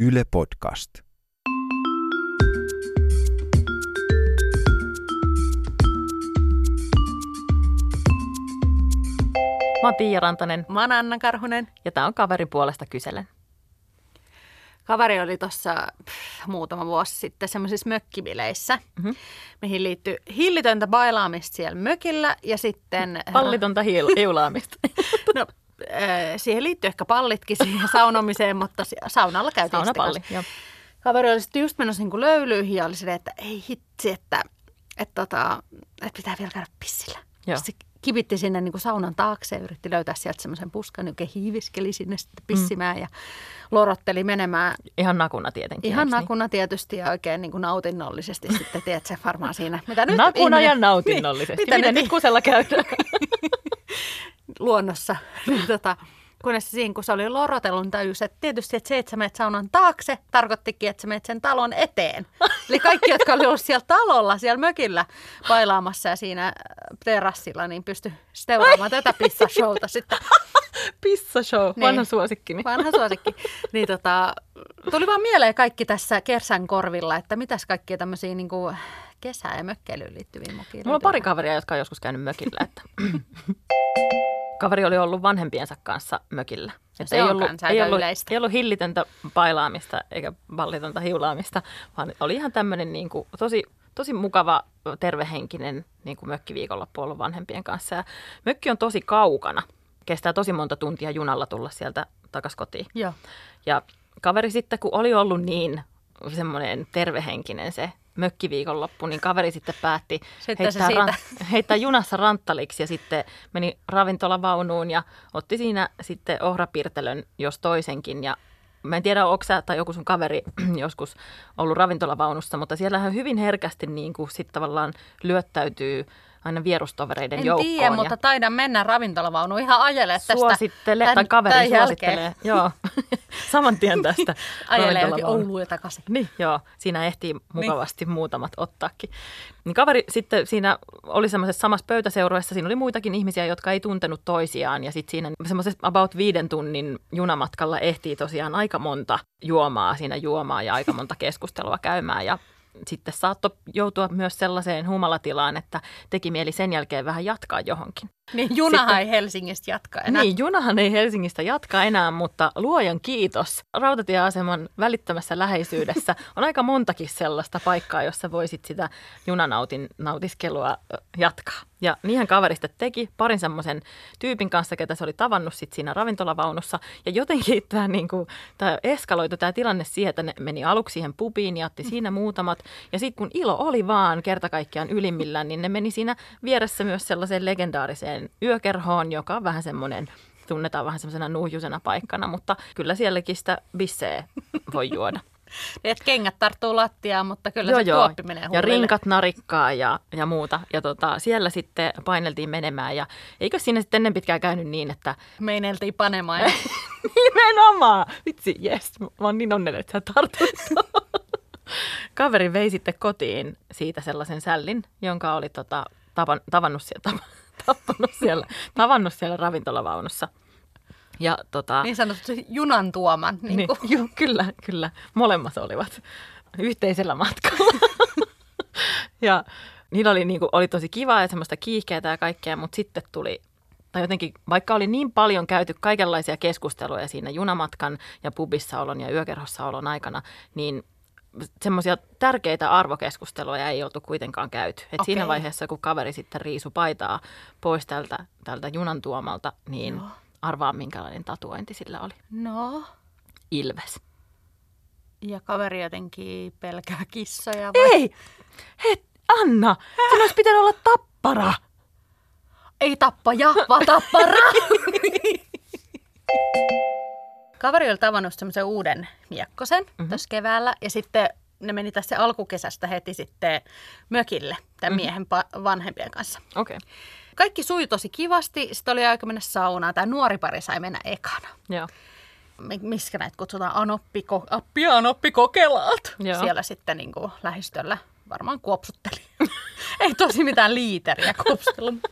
Yle Podcast. Mä oon Tiia Rantanen Mä oon Anna Karhunen. ja tää on kaverin puolesta kyselen. Kaveri oli tuossa muutama vuosi sitten semmoisissa mökkibileissä, Mhm. mm-hmm. mihin liittyi hillitöntä bailaamista siellä mökillä ja sitten... Pallitonta hiulaamista. No, siihen liittyy ehkä pallitkin siihen saunomiseen, mutta saunalla käytiin Saunapalli, joo. Kaveri oli sitten just menossa niin löylyihin ja oli silleen, että ei hitsi, että, että, tota, että pitää vielä käydä pissillä. Joo. Sitten kipitti sinne niin kuin saunan taakse ja yritti löytää sieltä semmoisen puskan, joka hiiviskeli sinne sitten pissimään mm. ja lorotteli menemään Ihan nakuna tietenkin. Ihan niin? nakuna tietysti ja oikein niin kuin nautinnollisesti sitten, tiedätkö, varmaan siinä. Mitä nyt Nakuna ja ihminen- nautinnollisesti. Niin, mitä Miten nyt nyt kusella käydään? luonnossa. Niin tota, kunnes siinä, kun se oli lorotellut, niin tajusi, että tietysti, että se, että sä menet saunan taakse, tarkoittikin, että sä menet sen talon eteen. Eli kaikki, jotka oli ollut siellä talolla, siellä mökillä bailaamassa ja siinä äh, terassilla, niin pysty seuraamaan tätä pissashowta sitten. Pissashow, Niin. vanha suosikkini. Vanha suosikki. Niin tota, tuli vaan mieleen kaikki tässä Kersän korvilla, että mitäs kaikkia tämmöisiä niin kuin kesää- ja mökkeilyyn liittyviä mokia. Mulla on pari kaveria, jotka on joskus käynyt mökillä. Että Kaveri oli ollut vanhempiensa kanssa mökillä. Että se on kans aika ei, ollut, yleistä. ei ollut hillitöntä pailaamista eikä pallitonta hiulaamista, vaan oli ihan tämmöinen niin kuin, tosi, tosi mukava, tervehenkinen niin kuin mökkiviikonloppu ollut vanhempien kanssa. Ja mökki on tosi kaukana. Kestää tosi monta tuntia junalla tulla sieltä takas kotiin. Joo. Ja kaveri sitten, kun oli ollut niin semmoinen tervehenkinen se mökkiviikonloppu, niin kaveri sitten päätti Sitten se heittää, siitä. heittää junassa ranttaliksi ja sitten meni ravintolavaunuun ja otti siinä sitten ohrapirtelön jos toisenkin ja Mä en tiedä, onko sä tai joku sun kaveri joskus ollut ravintolavaunussa, mutta siellähän hyvin herkästi niin kuin sit tavallaan lyöttäytyy aina vierustovereiden En joukkoon. tiedä, ja- mutta taidan mennä ravintolavaunuun ihan ajele tästä. Suosittele, tai kaveri jälkeen. suosittelee. Joo, saman tien tästä. Ajelee ravintolavaunuun. Ouluun takaisin. Niin, joo. Siinä ehtii mukavasti niin. muutamat ottaakin. Niin kaveri sitten siinä oli semmoisessa samassa pöytäseurueessa, siinä oli muitakin ihmisiä, jotka ei tuntenut toisiaan. Ja sitten siinä semmoisessa about viiden tunnin junamatkalla ehtii tosiaan aika monta juomaa siinä juomaa ja aika monta keskustelua käymään. Ja sitten saattoi joutua myös sellaiseen humalatilaan, että teki mieli sen jälkeen vähän jatkaa johonkin. Niin junahan ei Helsingistä jatka enää. Niin, junahan ei Helsingistä jatka enää, mutta luojan kiitos. Rautatieaseman välittömässä läheisyydessä on aika montakin sellaista paikkaa, jossa voisit sitä junanautin nautiskelua jatkaa. Ja niinhän kaverista teki parin semmoisen tyypin kanssa, ketä se oli tavannut sit siinä ravintolavaunussa. Ja jotenkin tämä niinku, tää eskaloitu tämä tilanne siihen, että ne meni aluksi siihen pubiin ja otti siinä muutamat. Ja sitten kun ilo oli vaan kerta kaikkiaan ylimmillään, niin ne meni siinä vieressä myös sellaiseen legendaariseen yökerhoon, joka on vähän semmoinen tunnetaan vähän semmoisena nuhjusena paikkana, mutta kyllä sielläkin sitä bisseä voi juoda. Et kengät tarttuu lattiaan, mutta kyllä joo, se joo. tuoppi menee Ja huulille. rinkat narikkaa ja, ja muuta. Ja tota, siellä sitten paineltiin menemään. Ja eikö siinä sitten ennen pitkään käynyt niin, että Meineltiin panemaan. Ja... nimenomaan, vitsi, jes, mä oon niin onnellinen, että sä tartut. Kaveri vei sitten kotiin siitä sellaisen sällin, jonka oli tota, tavan, tavannut, siellä, tava, tappanut siellä, tavannut siellä ravintolavaunussa. Ja tota, niin sanotusti junan tuoman. Niin niin, joo, kyllä, kyllä. Molemmat olivat yhteisellä matkalla. ja niillä oli, niin kuin, oli tosi kiva ja semmoista kiihkeää ja kaikkea, mutta sitten tuli, tai jotenkin, vaikka oli niin paljon käyty kaikenlaisia keskusteluja siinä junamatkan ja pubissa olon ja yökerhossa olon aikana, niin semmoisia tärkeitä arvokeskusteluja ei oltu kuitenkaan käyty. Et Siinä Okei. vaiheessa, kun kaveri sitten riisu paitaa pois tältä, tältä junan tuomalta, niin Joo. arvaa minkälainen tatuointi sillä oli. No, Ilves. ja kaveri jotenkin pelkää kissoja vai? Ei! Hei, Anna! Sen olisi pitänyt olla tappara! Ei tappaja, vaan tappara! Kaveri oli tavannut semmoisen uuden miekkosen mm-hmm. tuossa keväällä ja sitten ne meni tässä alkukesästä heti sitten mökille tämän mm-hmm. miehen pa- vanhempien kanssa. Okei, okay. Kaikki sui tosi kivasti, sitten oli aika mennä saunaan. Tämä nuori pari sai mennä ekana. joo. Mi- Miskä näitä kutsutaan? Anoppiko, appia anoppikokelaat. Joo. Siellä sitten niin kuin lähistöllä varmaan kuopsutteli. Ei tosi mitään liiteriä kuopsutella.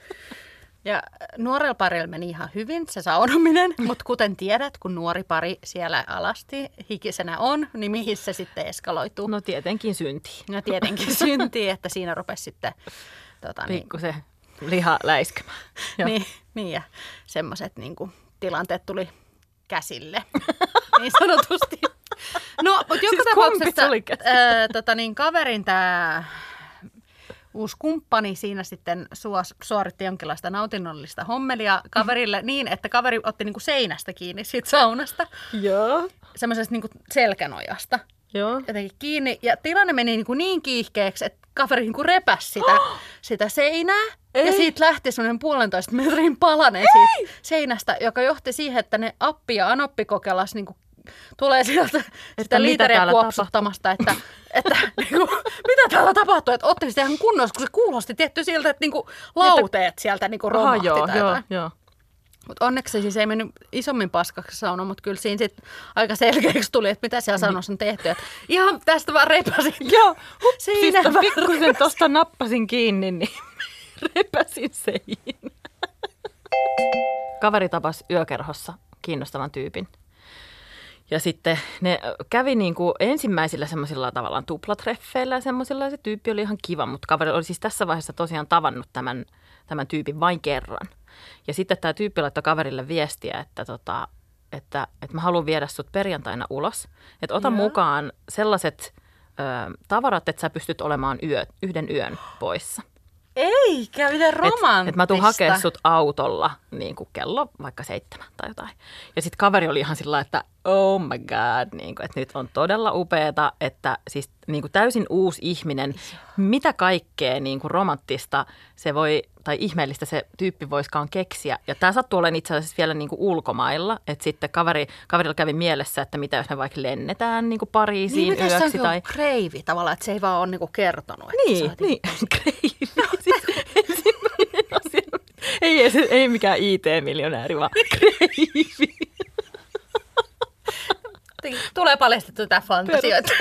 Ja nuorella parilla meni ihan hyvin se saunominen, mutta kuten tiedät, kun nuori pari siellä alasti hikisenä on, niin mihin se sitten eskaloituu? No tietenkin synti. No tietenkin syntii, että siinä rupesi sitten tota, niin, Pikkusen liha läiskemään. Niin, niin ja semmoiset niin tilanteet tuli käsille, niin sanotusti. No, mutta joka Siis tapauksessa ää, tota, niin, kaverin tämä uusi kumppani siinä sitten suos, suoritti jonkinlaista nautinnollista hommelia kaverille niin, että kaveri otti niinku seinästä kiinni siitä saunasta, Joo. semmoisesta niinku selkänojasta Joo. jotenkin kiinni. Ja tilanne meni niin, kuin niin kiihkeäksi, että kaveri niin kuin repäsi sitä, sitä seinää. Ei. Ja siitä lähti semmoinen puolentoista metrin palanen siitä seinästä, joka johti siihen, että ne appi ja anoppi kokelas niin kuin tulee sieltä sitä mitä liiteriä kuopsuttamasta, että, että niin kuin, mitä täällä tapahtuu, että otti sitä ihan kunnossa, kun se kuulosti tietty siltä, että niin kuin lauteet sieltä niin kuin Aha, romahti joo, tai joo, jotain. joo. Mutta onneksi se siis ei mennyt isommin paskaksi sauna, mutta kyllä siinä sit aika selkeäksi tuli, että mitä siellä saunassa on tehty. Et ihan tästä vaan repäsin. Joo, Siinä Siinä vaan pikkusen tuosta nappasin kiinni, niin repäsin seinä. Kaveri tapasi yökerhossa kiinnostavan tyypin. Ja sitten ne kävi niin kuin ensimmäisillä semmoisilla tavallaan tuplatreffeillä ja semmoisilla ja se tyyppi oli ihan kiva, mutta kaveri oli siis tässä vaiheessa tosiaan tavannut tämän, tämän tyypin vain kerran. Ja sitten tämä tyyppi laittoi kaverille viestiä, että, tota, että, että mä haluan viedä sut perjantaina ulos. Että ota Joo. mukaan sellaiset ö, tavarat, että sä pystyt olemaan yö, yhden yön poissa. Eikä, miten romanttista. Et mä tuun hakemaan sut autolla niin kuin kello vaikka seitsemän tai jotain. Ja sitten kaveri oli ihan sillä että oh my god, niin kuin, että nyt on todella upeeta, että siis niin kuin täysin uusi ihminen, mitä kaikkea niin kuin romanttista se voi, tai ihmeellistä se tyyppi voiskaan keksiä. Ja tämä sattuu olemaan itse asiassa vielä niin kuin ulkomailla, että sitten kaveri, kaverilla kävi mielessä, että mitä jos me vaikka lennetään niin kuin Pariisiin Niin, yöksi tai... kreivi tavallaan, että se ei vaan ole niinku kertonut. Että Niin, saatiin- niin. Kreivi. Siis ensimmäinen asia. Ei, ei, ei mikään IT-miljonääri, vaan kreivi. Tulee paljastettu tätä fantasioita.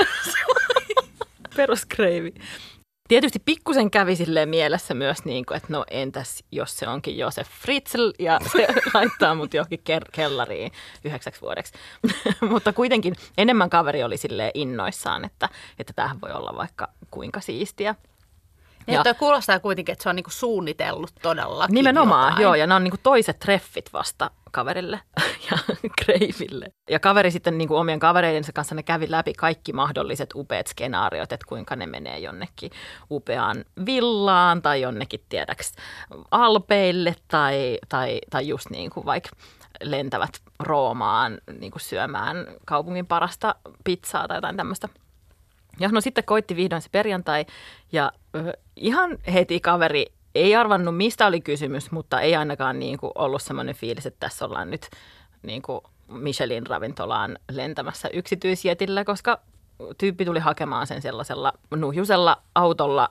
Peruskreivi. Tietysti pikkusen kävi silleen mielessä myös, niin kuin, että no entäs jos se onkin Josef Fritzl ja se laittaa mut johonkin ker- kellariin yhdeksäksi vuodeksi. Mutta kuitenkin enemmän kaveri oli silleen innoissaan, että, että tämähän voi olla vaikka kuinka siistiä. Ja toi kuulostaa kuitenkin, että se on niinku suunnitellut todellakin Nimenomaan, jotain. joo, ja nämä on niinku toiset treffit vasta kaverille ja kreiville. Ja kaveri sitten niinku omien kavereidensa kanssa ne kävi läpi kaikki mahdolliset upeat skenaariot, että kuinka ne menee jonnekin upeaan villaan tai jonnekin tiedäks alpeille tai, tai, tai just niin kuin vaikka lentävät Roomaan niin kuin syömään kaupungin parasta pizzaa tai jotain tämmöistä. Ja no sitten koitti vihdoin se perjantai ja ihan heti kaveri ei arvannut, mistä oli kysymys, mutta ei ainakaan niin kuin ollut semmoinen fiilis, että tässä ollaan nyt niin kuin Michelin ravintolaan lentämässä yksityisjetillä, koska tyyppi tuli hakemaan sen sellaisella nuhjusella autolla,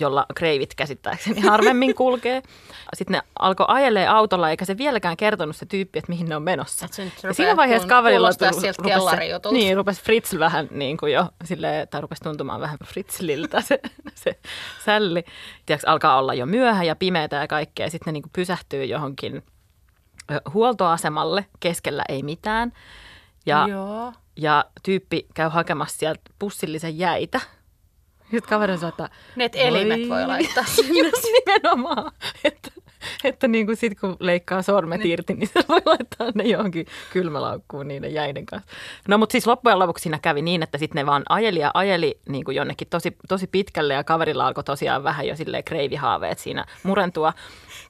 jolla kreivit käsittääkseni harvemmin kulkee. Sitten ne alkoi ajelee autolla, eikä se vieläkään kertonut se tyyppi, että mihin ne on menossa. Ja siinä vaiheessa kaverilla rupesi. Niin, rupesi Fritz vähän niin kuin jo silleen, tai rupesi tuntumaan vähän Fritzliltä se, se sälli. Tiedätkö, alkaa olla jo myöhä ja pimeätä ja kaikkea. Sitten ne niin kuin pysähtyy johonkin huoltoasemalle, keskellä ei mitään. Ja, Joo. ja tyyppi käy hakemassa sieltä pussillisen jäitä. Sitten kaveri sanoo, että... Ne et elimet voi laittaa sinne. Just nimenomaan. Että, että niin kuin sit kun leikkaa sormet niin. irti, niin se voi laittaa ne johonkin kylmälaukkuun niiden jäiden kanssa. No mutta siis loppujen lopuksi siinä kävi niin, että sitten ne vaan ajeli ja ajeli niin kuin jonnekin tosi, tosi pitkälle ja kaverilla alkoi tosiaan vähän jo silleen kreivihaaveet siinä murentua.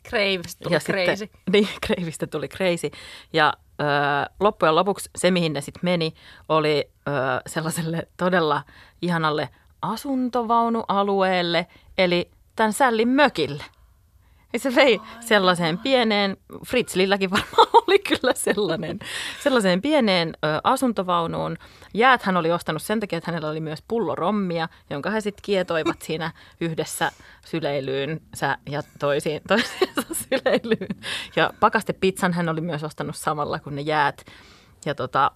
Craves tuli ja crazy. sitten, niin, kreivistä tuli crazy. Ja ö, loppujen lopuksi se, mihin ne sitten meni, oli ö, sellaiselle todella ihanalle asuntovaunualueelle, eli tämän Sällin mökille. Ja se vei sellaiseen pieneen, Fritzlilläkin varmaan oli kyllä sellainen, sellaiseen pieneen ö, asuntovaunuun. Jäät hän oli ostanut sen takia, että hänellä oli myös pullo rommia, jonka he sitten kietoivat siinä yhdessä syleilyynsä ja toisiin, toisiinsa syleilyyn. Ja pakastepizzan hän oli myös ostanut samalla kuin ne jäät. Ja tota,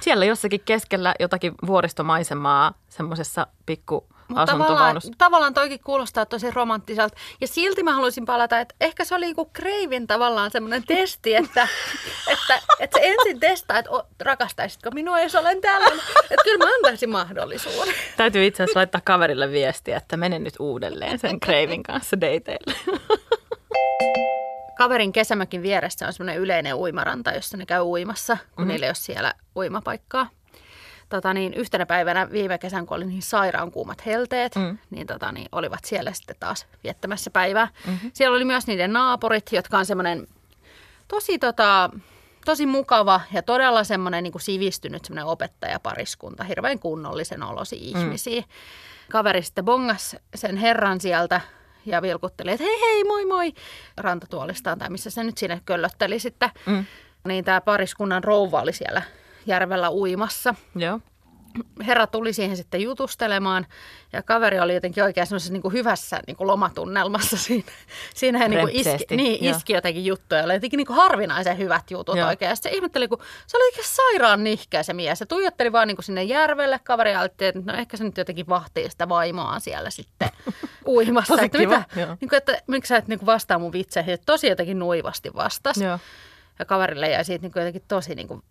siellä jossakin keskellä jotakin vuoristomaisemaa semmoisessa pikku Mutta tavallaan, tavallaan toikin kuulostaa tosi romanttiselta. Ja silti mä haluaisin palata, että ehkä se oli niinku Kreivin tavallaan semmoinen testi, että, että, että se ensin testaa, että rakastaisitko minua, jos olen tällainen. Että kyllä mä antaisin mahdollisuuden. Täytyy itse asiassa laittaa kaverille viestiä, että mene nyt uudelleen sen Kreivin kanssa dateille. Kaverin kesämökin vieressä on semmoinen yleinen uimaranta, jossa ne käy uimassa, kun mm-hmm. niillä ei ole siellä uimapaikkaa tota niin, yhtenä päivänä viime kesän, kun oli niin sairaan kuumat helteet, mm. niin, tota niin olivat siellä sitten taas viettämässä päivää. Mm-hmm. Siellä oli myös niiden naapurit, jotka on semmoinen tosi, tota, tosi mukava ja todella semmoinen niin kuin sivistynyt semmoinen opettajapariskunta, hirveän kunnollisen olosi mm. ihmisiä. Mm. Kaveri sitten bongas sen herran sieltä ja vilkutteli, että hei hei moi moi rantatuolistaan tai missä se nyt siinä köllötteli sitten. Mm. Niin tämä pariskunnan rouva oli siellä järvellä uimassa. Joo. Herra tuli siihen sitten jutustelemaan ja kaveri oli jotenkin oikein semmoisessa niin kuin hyvässä niin kuin lomatunnelmassa siinä. Siinä niin kuin iski, niin, iski jotenkin juttuja, oli jotenkin niin kuin harvinaisen hyvät jutut Joo. oikein. Ja se ihmetteli, kun se oli oikein sairaan nihkeä se mies. Se tuijotteli vaan niin kuin sinne järvelle. Kaveri ajatteli, että no ehkä se nyt jotenkin vahtii sitä vaimoaan siellä sitten uimassa. että, mitä, niin kuin, että miksi sä et niin kuin vastaa mun vitseihin. Tosi jotenkin nuivasti vastas. Joo. Ja kaverille jäi siitä niin kuin jotenkin tosi niin kuin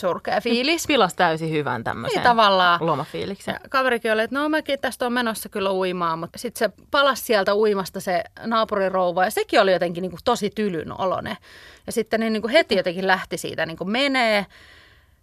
surkea fiilis. Pilas täysin hyvän tämmöisen niin, tavallaan. lomafiiliksen. Ja kaverikin oli, että no mäkin tästä on menossa kyllä uimaan, mutta sitten se palasi sieltä uimasta se naapurirouva ja sekin oli jotenkin niin kuin tosi tylyn olone. Ja sitten niin, niin kuin heti jotenkin lähti siitä niin kuin menee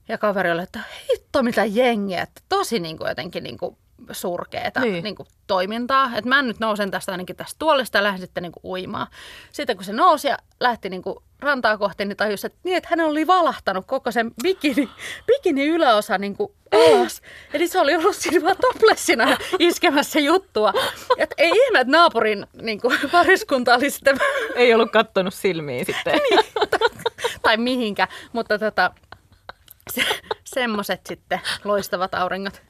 ja kaveri oli, että hitto mitä jengiä, että tosi niin kuin jotenkin niin kuin surkeeta niin. Niin kuin, toimintaa. Että mä nyt nousen tästä ainakin tästä tuolista ja lähdin sitten niin kuin, uimaan. Sitten kun se nousi ja lähti niin kuin, rantaa kohti, niin tajus, että, niin, että hän oli valahtanut koko sen bikini, bikini yläosa niin kuin, alas. Eli se oli ollut siinä vaan toplessina iskemässä juttua. Et ei ihme, että naapurin niin kuin, pariskunta oli sitten... Ei ollut kattonut silmiin sitten. niin, tai mihinkä, mutta tota, se, semmoiset sitten loistavat auringot.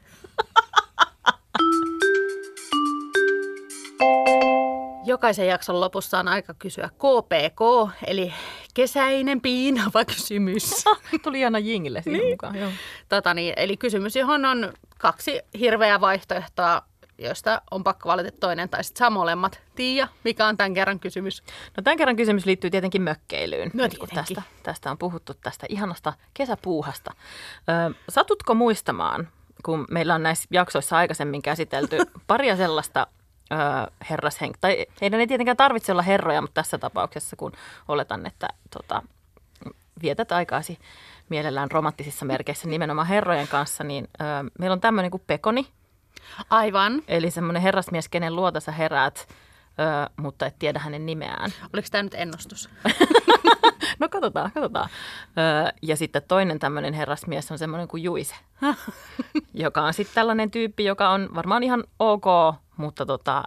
Jokaisen jakson lopussa on aika kysyä KPK, eli kesäinen piinava kysymys. Tuli aina jingille siihen niin. mukaan. Joo. Tota niin, eli kysymys, johon on kaksi hirveää vaihtoehtoa, joista on pakko valita toinen tai sitten saa molemmat. Tiia, mikä on tämän kerran kysymys? No tämän kerran kysymys liittyy tietenkin mökkeilyyn. No tietenkin. Tästä, tästä on puhuttu tästä ihanasta kesäpuuhasta. Ö, satutko muistamaan, kun meillä on näissä jaksoissa aikaisemmin käsitelty paria sellaista ö, herrashenk... Tai heidän ei tietenkään tarvitse olla herroja, mutta tässä tapauksessa, kun oletan, että tota, vietät aikaasi mielellään romanttisissa merkeissä nimenomaan herrojen kanssa, niin ö, meillä on tämmöinen kuin pekoni. Aivan. Eli semmoinen herrasmies, kenen luota sä heräät, ö, mutta et tiedä hänen nimeään. Oliko tämä nyt ennustus? no katsotaan, katsotaan. Öö, ja sitten toinen tämmöinen herrasmies on semmoinen kuin Juise, joka on sitten tällainen tyyppi, joka on varmaan ihan ok, mutta tota,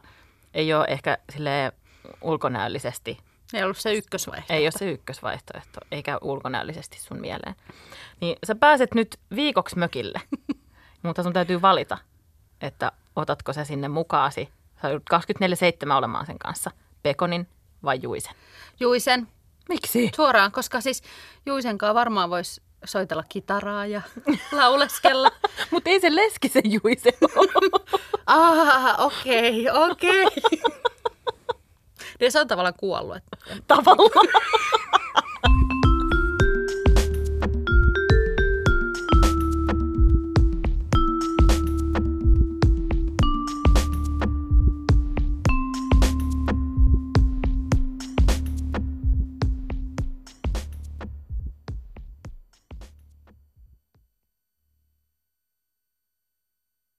ei ole ehkä sille ulkonäöllisesti. Ei ollut se ykkösvaihtoehto. Ei ole se ykkösvaihtoehto, eikä ulkonäöllisesti sun mieleen. Niin sä pääset nyt viikoksi mökille, mutta sun täytyy valita, että otatko sä sinne mukaasi. Sä joudut 24-7 olemaan sen kanssa, Pekonin vai Juisen? Juisen. Miksi? Suoraan, koska siis Juisenkaan varmaan voisi soitella kitaraa ja lauleskella. Mutta ei se leski se Juise Ah, okei, okei. Okay. se on tavallaan kuollut. Tavallaan.